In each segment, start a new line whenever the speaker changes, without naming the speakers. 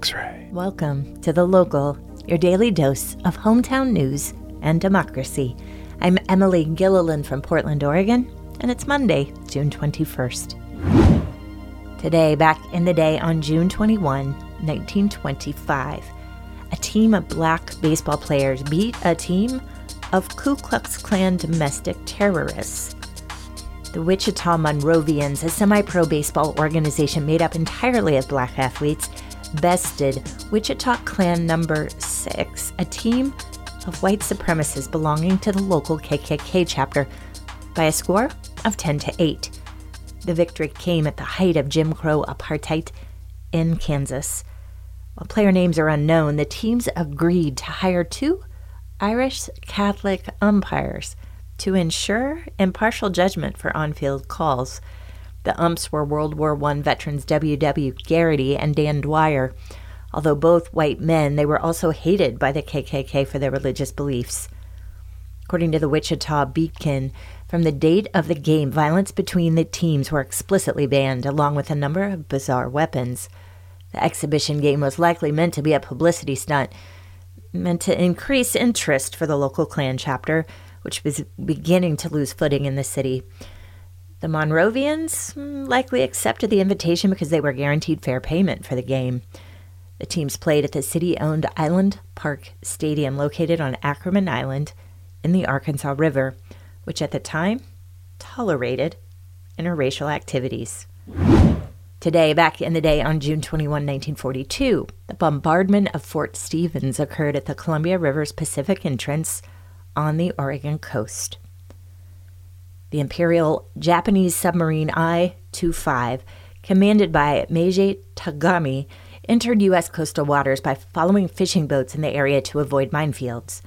X ray.
Welcome to The Local, your daily dose of hometown news and democracy. I'm Emily Gilliland from Portland, Oregon, and it's Monday, June 21st. Today, back in the day on June 21, 1925, a team of black baseball players beat a team of Ku Klux Klan domestic terrorists. The Wichita Monrovians, a semi pro baseball organization made up entirely of black athletes, bested Wichita Klan number six, a team of white supremacists belonging to the local KKK chapter, by a score of 10 to 8. The victory came at the height of Jim Crow apartheid in Kansas. While player names are unknown, the teams agreed to hire two Irish Catholic umpires to ensure impartial judgment for on field calls. The umps were World War I veterans W. W. Garrity and Dan Dwyer. Although both white men, they were also hated by the KKK for their religious beliefs. According to the Wichita Beacon, from the date of the game, violence between the teams were explicitly banned, along with a number of bizarre weapons. The exhibition game was likely meant to be a publicity stunt, meant to increase interest for the local Klan chapter, which was beginning to lose footing in the city. The Monrovians hmm, likely accepted the invitation because they were guaranteed fair payment for the game. The teams played at the city owned Island Park Stadium located on Ackerman Island in the Arkansas River, which at the time tolerated interracial activities. Today, back in the day on June 21, 1942, the bombardment of Fort Stevens occurred at the Columbia River's Pacific entrance on the Oregon coast. The Imperial Japanese submarine I 25, commanded by Meiji Tagami, entered U.S. coastal waters by following fishing boats in the area to avoid minefields.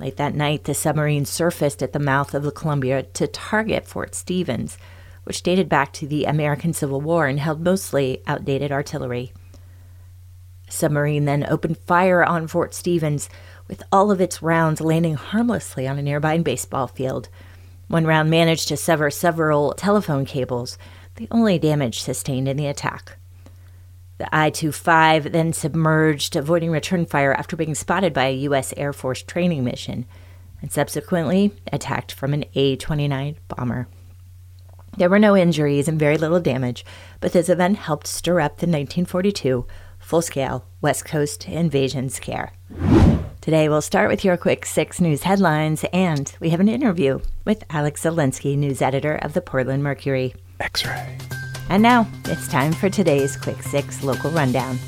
Late that night, the submarine surfaced at the mouth of the Columbia to target Fort Stevens, which dated back to the American Civil War and held mostly outdated artillery. The submarine then opened fire on Fort Stevens, with all of its rounds landing harmlessly on a nearby baseball field. One round managed to sever several telephone cables, the only damage sustained in the attack. The I 25 then submerged, avoiding return fire after being spotted by a U.S. Air Force training mission, and subsequently attacked from an A 29 bomber. There were no injuries and very little damage, but this event helped stir up the 1942 full scale West Coast invasion scare. Today, we'll start with your quick six news headlines, and we have an interview with Alex Zielinski, news editor of the Portland Mercury.
X ray.
And now it's time for today's quick six local rundown.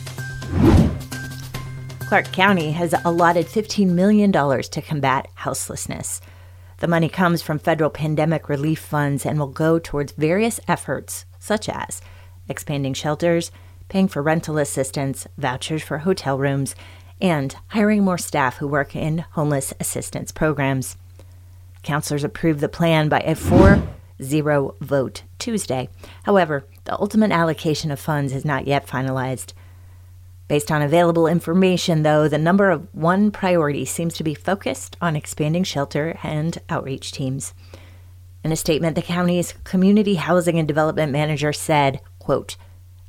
Clark County has allotted $15 million to combat houselessness. The money comes from federal pandemic relief funds and will go towards various efforts, such as expanding shelters, paying for rental assistance, vouchers for hotel rooms, and hiring more staff who work in homeless assistance programs. Councilors approved the plan by a 4 0 vote Tuesday. However, the ultimate allocation of funds is not yet finalized. Based on available information, though, the number of one priority seems to be focused on expanding shelter and outreach teams. In a statement, the county's community housing and development manager said, quote,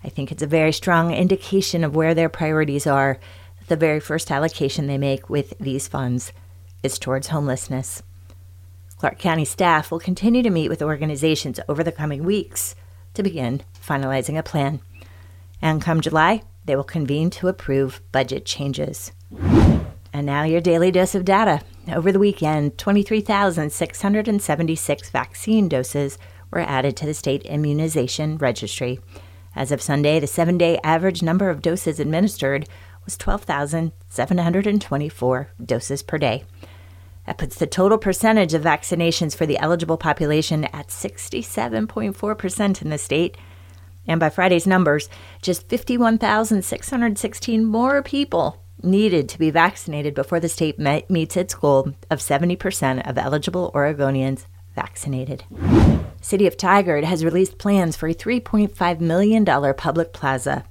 I think it's a very strong indication of where their priorities are the very first allocation they make with these funds is towards homelessness. Clark County staff will continue to meet with organizations over the coming weeks to begin finalizing a plan. And come July, they will convene to approve budget changes. And now your daily dose of data. Over the weekend, 23,676 vaccine doses were added to the state immunization registry. As of Sunday, the seven day average number of doses administered was 12,724 doses per day. That puts the total percentage of vaccinations for the eligible population at 67.4% in the state. And by Friday's numbers, just 51,616 more people needed to be vaccinated before the state met, meets its goal of 70% of eligible Oregonians vaccinated. City of Tigard has released plans for a $3.5 million public plaza.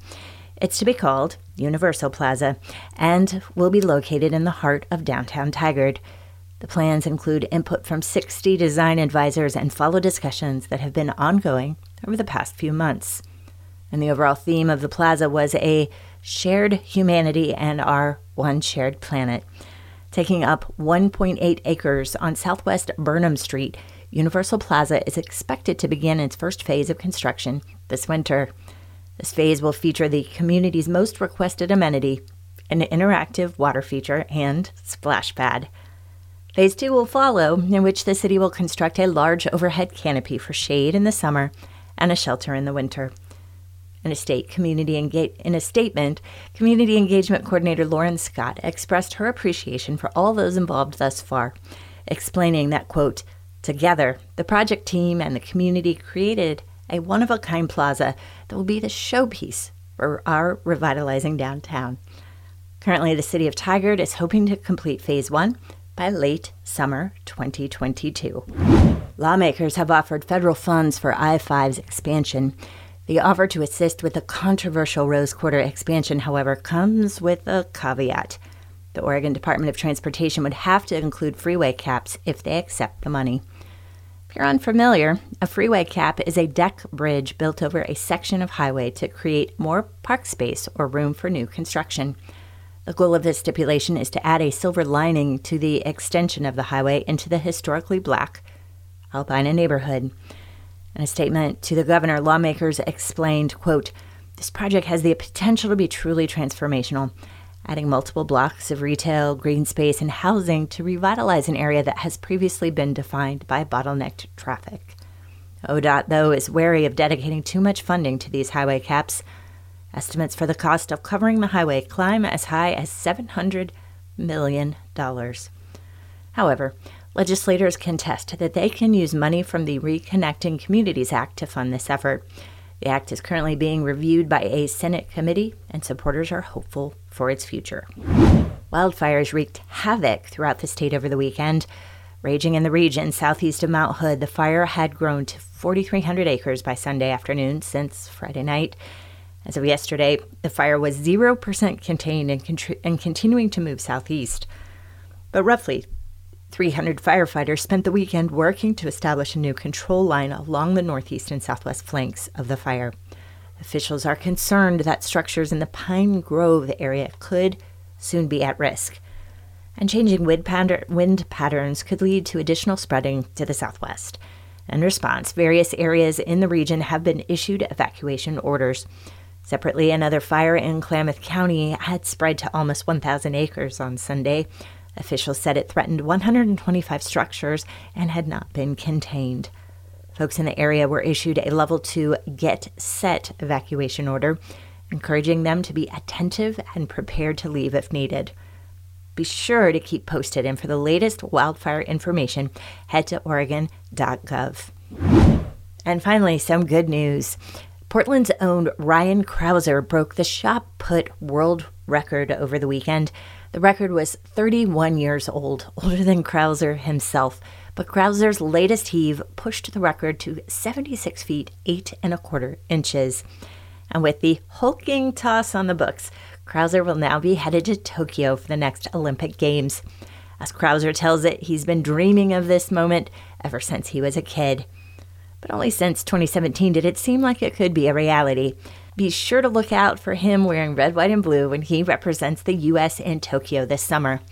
It's to be called Universal Plaza and will be located in the heart of downtown Tigard. The plans include input from 60 design advisors and follow discussions that have been ongoing over the past few months. And the overall theme of the plaza was a shared humanity and our one shared planet. Taking up 1.8 acres on southwest Burnham Street, Universal Plaza is expected to begin its first phase of construction this winter. This phase will feature the community's most requested amenity, an interactive water feature, and splash pad. Phase two will follow, in which the city will construct a large overhead canopy for shade in the summer and a shelter in the winter. In a, state community enga- in a statement, Community Engagement Coordinator Lauren Scott expressed her appreciation for all those involved thus far, explaining that, quote, Together, the project team and the community created a one of a kind plaza that will be the showpiece for our revitalizing downtown. Currently, the city of Tigard is hoping to complete phase one by late summer 2022. Lawmakers have offered federal funds for I 5's expansion. The offer to assist with the controversial Rose Quarter expansion, however, comes with a caveat. The Oregon Department of Transportation would have to include freeway caps if they accept the money. You're unfamiliar, a freeway cap is a deck bridge built over a section of highway to create more park space or room for new construction. The goal of this stipulation is to add a silver lining to the extension of the highway into the historically black Albina neighborhood. In a statement to the governor, lawmakers explained, quote, this project has the potential to be truly transformational adding multiple blocks of retail, green space, and housing to revitalize an area that has previously been defined by bottlenecked traffic. ODOT, though, is wary of dedicating too much funding to these highway caps. Estimates for the cost of covering the highway climb as high as $700 million. However, legislators contest that they can use money from the Reconnecting Communities Act to fund this effort. The act is currently being reviewed by a Senate committee, and supporters are hopeful for its future. Wildfires wreaked havoc throughout the state over the weekend. Raging in the region southeast of Mount Hood, the fire had grown to 4,300 acres by Sunday afternoon since Friday night. As of yesterday, the fire was 0% contained and, and continuing to move southeast. But roughly 300 firefighters spent the weekend working to establish a new control line along the northeast and southwest flanks of the fire. Officials are concerned that structures in the Pine Grove area could soon be at risk, and changing wind, patter- wind patterns could lead to additional spreading to the southwest. In response, various areas in the region have been issued evacuation orders. Separately, another fire in Klamath County had spread to almost 1,000 acres on Sunday, Officials said it threatened 125 structures and had not been contained. Folks in the area were issued a level 2 get set evacuation order, encouraging them to be attentive and prepared to leave if needed. Be sure to keep posted, and for the latest wildfire information, head to Oregon.gov. And finally, some good news. Portland's own Ryan Crouser broke the shot put world record over the weekend the record was 31 years old, older than Crouser himself, but Crouser's latest heave pushed the record to 76 feet 8 and a quarter inches. And with the hulking toss on the books, Crouser will now be headed to Tokyo for the next Olympic Games. As Crouser tells it, he's been dreaming of this moment ever since he was a kid. But only since 2017 did it seem like it could be a reality. Be sure to look out for him wearing red, white, and blue when he represents the U.S. in Tokyo this summer.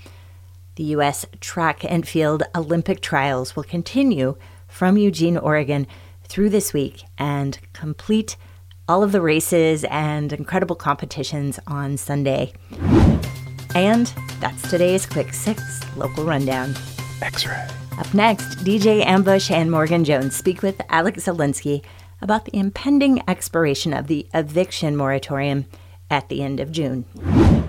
The U.S. Track and Field Olympic Trials will continue from Eugene, Oregon through this week and complete all of the races and incredible competitions on Sunday. And that's today's Quick Six local rundown.
X ray.
Up next, DJ Ambush and Morgan Jones speak with Alex Zielinski about the impending expiration of the eviction moratorium at the end of June.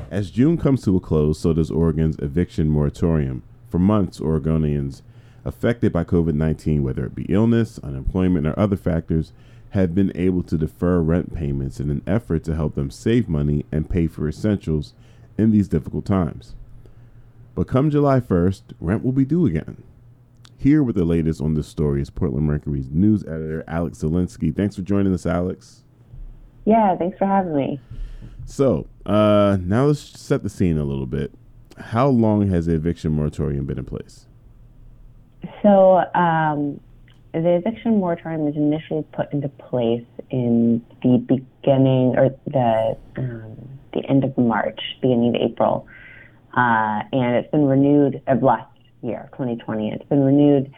As June comes to a close, so does Oregon's eviction moratorium. For months, Oregonians affected by COVID 19, whether it be illness, unemployment, or other factors, have been able to defer rent payments in an effort to help them save money and pay for essentials in these difficult times. But come July 1st, rent will be due again. Here with the latest on this story is Portland Mercury's news editor, Alex Zielinski. Thanks for joining us, Alex.
Yeah, thanks for having me.
So, uh, now let's set the scene a little bit. How long has the eviction moratorium been in place?
So, um, the eviction moratorium was initially put into place in the beginning or the um, the end of March, beginning of April, uh, and it's been renewed of last year, 2020. It's been renewed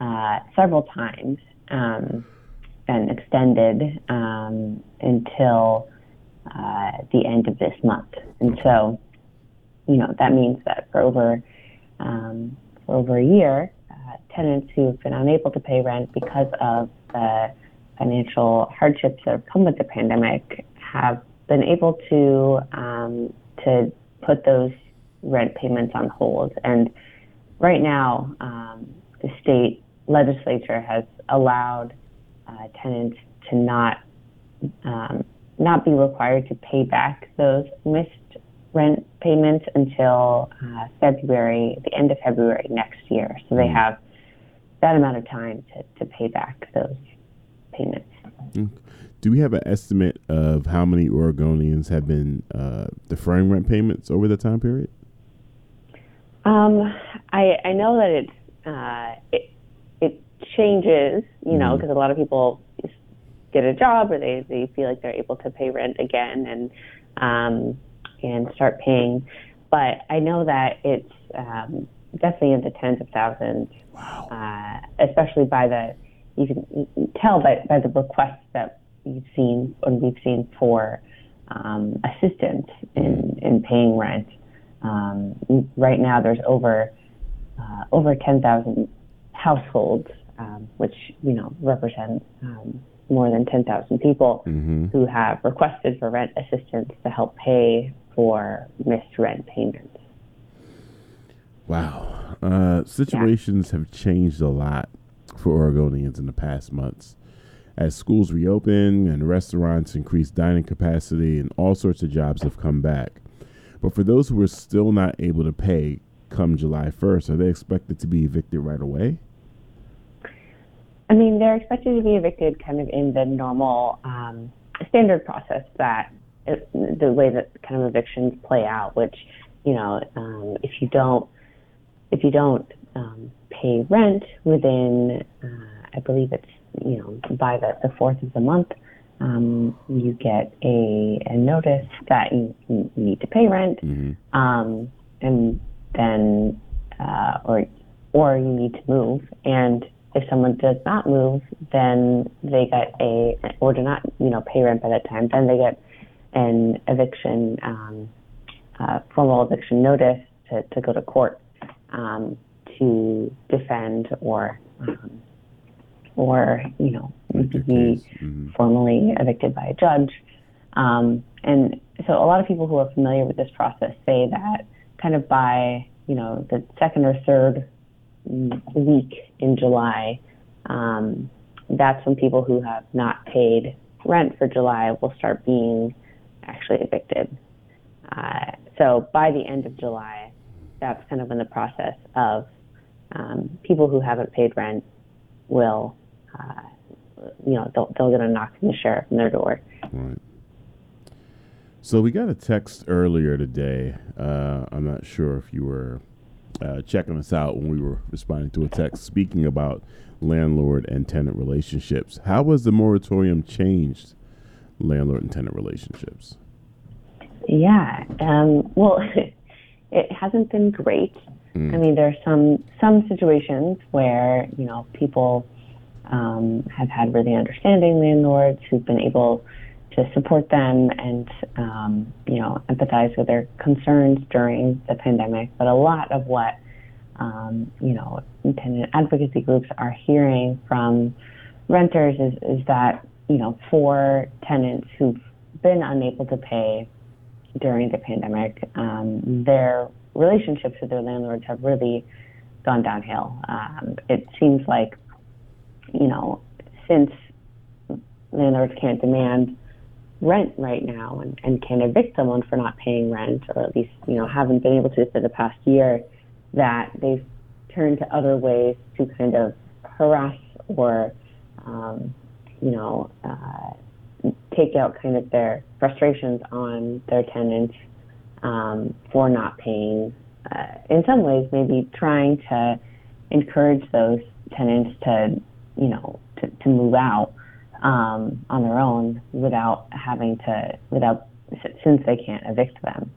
uh, several times um, and extended um, until uh, the end of this month. And so, you know, that means that for over um, for over a year, uh, tenants who've been unable to pay rent because of the financial hardships that have come with the pandemic have been able to um, to put those rent payments on hold. And right now, um, the state legislature has allowed uh, tenants to not um, not be required to pay back those missed rent payments until uh, February, the end of February next year. So they mm. have that amount of time to, to pay back those payments.
Mm. Do we have an estimate of how many Oregonians have been uh, deferring rent payments over the time period?
Um, I, I know that it's uh, it, it changes, you know, because mm-hmm. a lot of people get a job or they, they feel like they're able to pay rent again and um, and start paying. But I know that it's um, definitely in the tens of thousands,
wow.
uh, especially by the you can tell by, by the requests that you've seen and we've seen for um, assistance in, in paying rent. Um, right now, there's over uh, over 10,000 households, um, which you know represent um, more than 10,000 people mm-hmm. who have requested for rent assistance to help pay for missed rent payments.
Wow, uh, situations yeah. have changed a lot for Oregonians in the past months. As schools reopen and restaurants increase dining capacity and all sorts of jobs have come back. But for those who are still not able to pay come July 1st, are they expected to be evicted right away?
I mean, they're expected to be evicted kind of in the normal um, standard process that it, the way that kind of evictions play out, which, you know, um, if you don't, if you don't um, pay rent within, uh, I believe it's, you know, by the, the fourth of the month, um, you get a, a notice that you, you need to pay rent, mm-hmm. um, and then, uh, or, or you need to move. And if someone does not move, then they get a, or do not, you know, pay rent by that time, then they get an eviction, um, uh, formal eviction notice to, to go to court um, to defend or um, or you know to be mm-hmm. formally evicted by a judge. Um, and so a lot of people who are familiar with this process say that kind of by you know the second or third week in July, um, that's when people who have not paid rent for July will start being actually evicted. Uh, so by the end of July, that's kind of when the process of um, people who haven't paid rent will, uh, you know, they'll, they'll get a knock from the sheriff on their door.
Right. So we got a text earlier today. Uh, I'm not sure if you were uh, checking us out when we were responding to a text speaking about landlord and tenant relationships. How was the moratorium changed landlord and tenant relationships?
Yeah, um, well, it hasn't been great. Mm. I mean, there are some some situations where you know people um, have had really understanding landlords who've been able to support them and um, you know empathize with their concerns during the pandemic. But a lot of what um, you know tenant advocacy groups are hearing from renters is, is that you know for tenants who've been unable to pay during the pandemic, um, their relationships with their landlords have really gone downhill. Um, it seems like you know since landlords can't demand rent right now and, and can evict someone for not paying rent, or at least you know haven't been able to for the past year, that they've turned to other ways to kind of harass or um, you know uh, take out kind of their frustrations on their tenants um, for not paying. Uh, in some ways, maybe trying to encourage those tenants to you know to, to move out um, on their own without having to, without since they can't evict them.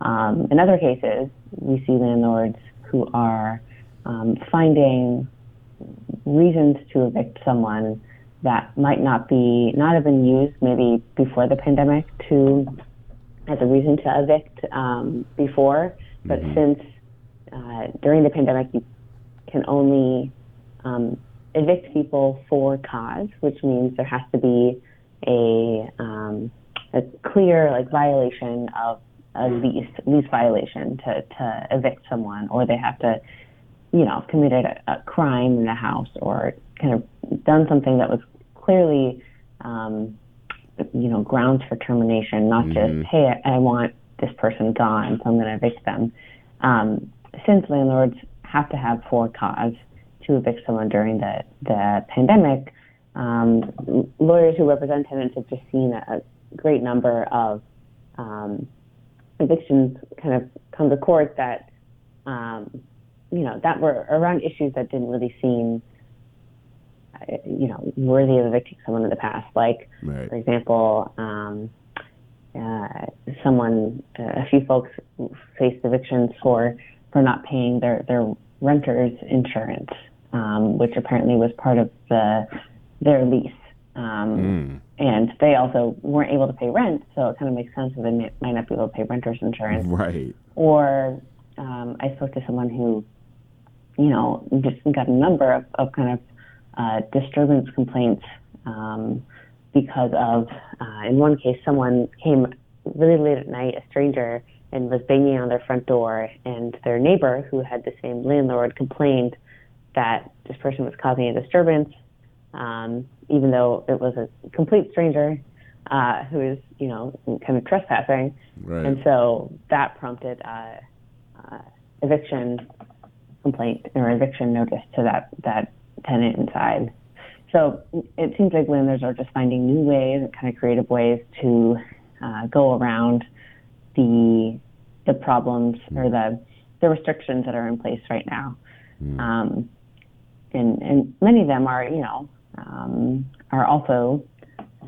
Um, in other cases, we see landlords who are um, finding reasons to evict someone that might not be not have been used maybe before the pandemic to as a reason to evict um, before, but mm-hmm. since uh, during the pandemic you can only um, evict people for cause, which means there has to be a um, a clear like violation of a lease lease violation to to evict someone, or they have to you know committed a, a crime in the house or kind of done something that was clearly um, you know grounds for termination, not mm-hmm. just hey I, I want this person gone, so I'm going to evict them. Um, since landlords have to have for cause to evict someone during the the pandemic, um, lawyers who represent tenants have just seen a, a great number of um, evictions kind of come to court that um, you know that were around issues that didn't really seem uh, you know worthy of evicting someone in the past. Like right. for example. Um, uh, someone, uh, a few folks faced evictions for for not paying their their renters insurance, um, which apparently was part of the their lease. Um, mm. And they also weren't able to pay rent, so it kind of makes sense that they may, might not be able to pay renters insurance.
Right.
Or um, I spoke to someone who, you know, just got a number of, of kind of uh, disturbance complaints um, because of, uh, in one case, someone came really late at night, a stranger, and was banging on their front door, and their neighbor, who had the same landlord, complained that this person was causing a disturbance um, even though it was a complete stranger uh, who was, you know, kind of trespassing. Right. And so that prompted a, a eviction complaint or eviction notice to that, that tenant inside. So it seems like landlords are just finding new ways and kind of creative ways to uh, go around the the problems or the the restrictions that are in place right now. Mm. Um, and and many of them are, you know, um, are also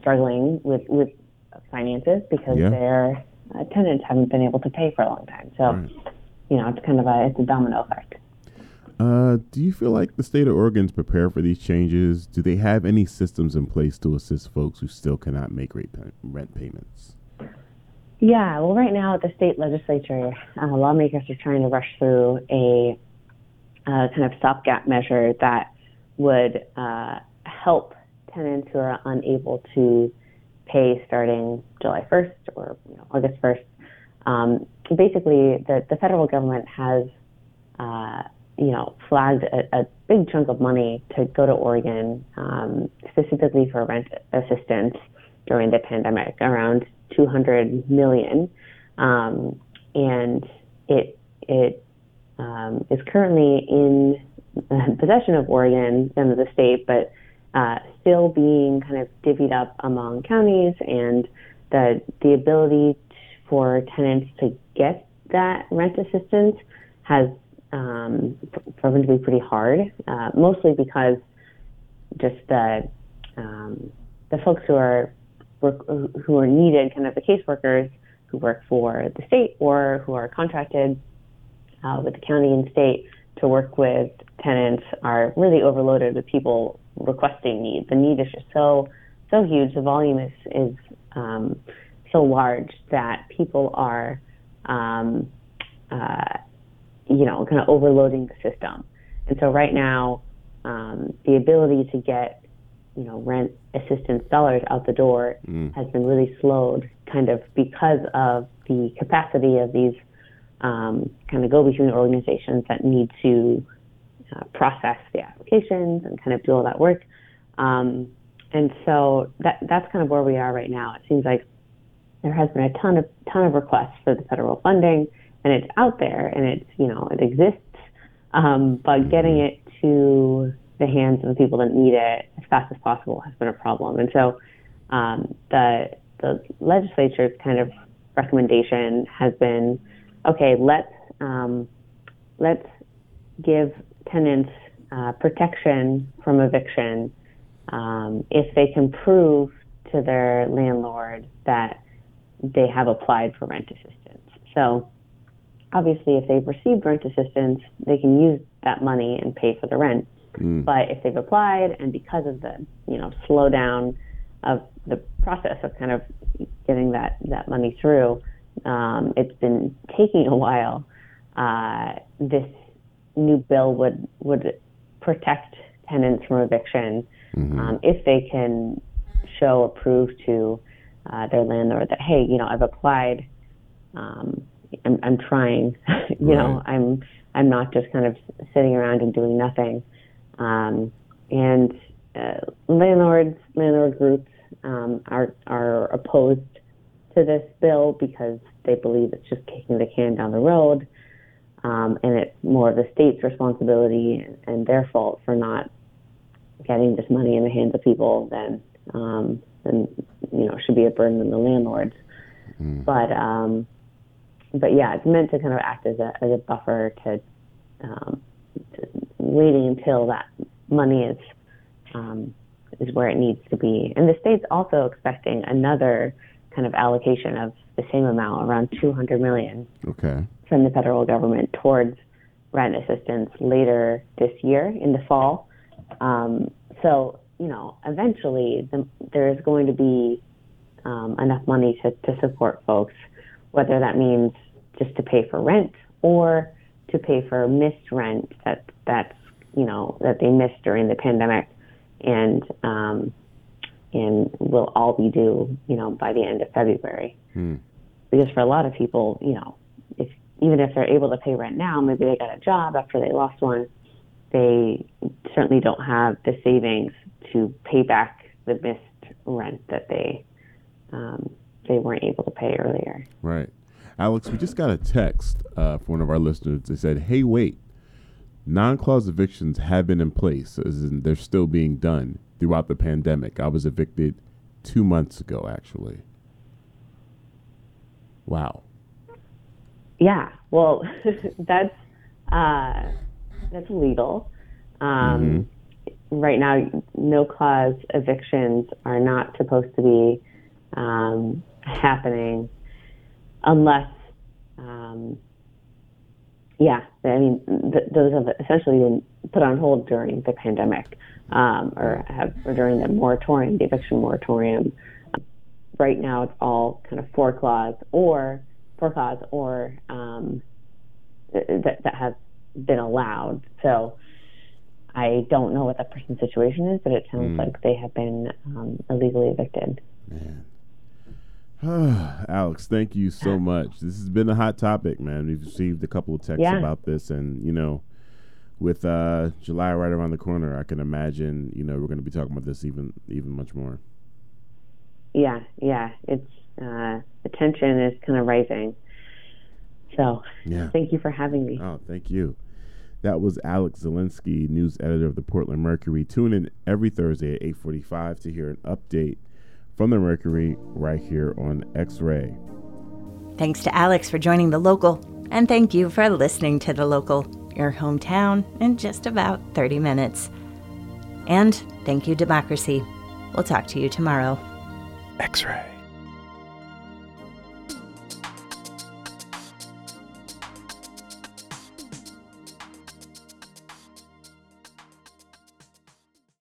struggling with, with finances because yeah. their uh, tenants haven't been able to pay for a long time. So, right. you know, it's kind of a it's a domino effect.
Uh, do you feel like the state of Oregon's prepared for these changes? Do they have any systems in place to assist folks who still cannot make rent, rent payments?
Yeah, well, right now at the state legislature, uh, lawmakers are trying to rush through a uh, kind of stopgap measure that would uh, help tenants who are unable to pay starting July 1st or you know, August 1st. Um, basically, the, the federal government has, uh, you know, flagged a, a, big chunk of money to go to Oregon um, specifically for rent assistance during the pandemic, around 200 million, um, and it it um, is currently in possession of Oregon and the state, but uh, still being kind of divvied up among counties, and the the ability for tenants to get that rent assistance has um, proven to be pretty hard, uh, mostly because just the um, the folks who are work, who are needed, kind of the caseworkers who work for the state or who are contracted uh, with the county and state to work with tenants, are really overloaded with people requesting need. The need is just so so huge. The volume is is um, so large that people are, um, uh, you know, kind of overloading the system. And so right now, um, the ability to get, you know, rent assistance dollars out the door mm. has been really slowed, kind of because of the capacity of these um, kind of go-between organizations that need to uh, process the applications and kind of do all that work. Um, and so that that's kind of where we are right now. It seems like there has been a ton of ton of requests for the federal funding, and it's out there, and it's you know it exists, um, but getting it to the hands of the people that need it as fast as possible has been a problem. And so um, the the legislature's kind of recommendation has been, okay, let's um, let's give tenants uh, protection from eviction um, if they can prove to their landlord that they have applied for rent assistance. So obviously, if they've received rent assistance, they can use that money and pay for the rent. Mm. But if they've applied and because of the you know slowdown of the process of kind of getting that that money through, um, it's been taking a while. Uh, this new bill would would protect tenants from eviction mm-hmm. um, if they can show or prove to uh, their landlord that hey, you know, I've applied. Um, I'm, I'm trying. you right. know, I'm I'm not just kind of sitting around and doing nothing. Um, and uh, landlords, landlord groups um, are are opposed to this bill because they believe it's just kicking the can down the road, um, and it's more of the state's responsibility and their fault for not getting this money in the hands of people than um, than you know should be a burden on the landlords. Mm. But um, but yeah, it's meant to kind of act as a as a buffer to, um, to waiting until that money is um, is where it needs to be. And the state's also expecting another kind of allocation of the same amount, around 200 million,
okay.
from the federal government towards rent assistance later this year in the fall. Um, so you know, eventually the, there is going to be um, enough money to, to support folks, whether that means just to pay for rent or to pay for missed rent that that's you know that they missed during the pandemic, and um, and will all be due you know by the end of February. Hmm. Because for a lot of people, you know, if even if they're able to pay rent now, maybe they got a job after they lost one, they certainly don't have the savings to pay back the missed rent that they um, they weren't able to pay earlier.
Right. Alex, we just got a text uh, from one of our listeners. They said, "Hey, wait, non-clause evictions have been in place, as in they're still being done throughout the pandemic. I was evicted two months ago, actually. Wow.
Yeah. Well, that's uh, that's legal. Um, mm-hmm right now, no clause evictions are not supposed to be um, happening unless, um, yeah, I mean, th- those have essentially been put on hold during the pandemic um, or have or during the moratorium, the eviction moratorium. Right now, it's all kind of four clause or four clause or um, that that have been allowed. So I don't know what that person's situation is, but it sounds mm. like they have been um, illegally evicted.
Man. Alex, thank you so much. This has been a hot topic, man. We've received a couple of texts yeah. about this, and you know, with uh, July right around the corner, I can imagine you know we're going to be talking about this even even much more.
Yeah, yeah, it's uh, the tension is kind of rising. So, yeah. thank you for having me.
Oh, thank you. That was Alex Zielinski, news editor of the Portland Mercury. Tune in every Thursday at 8:45 to hear an update from the Mercury right here on X-Ray.
Thanks to Alex for joining the local, and thank you for listening to the local, your hometown in just about 30 minutes. And thank you, Democracy. We'll talk to you tomorrow.
X-Ray.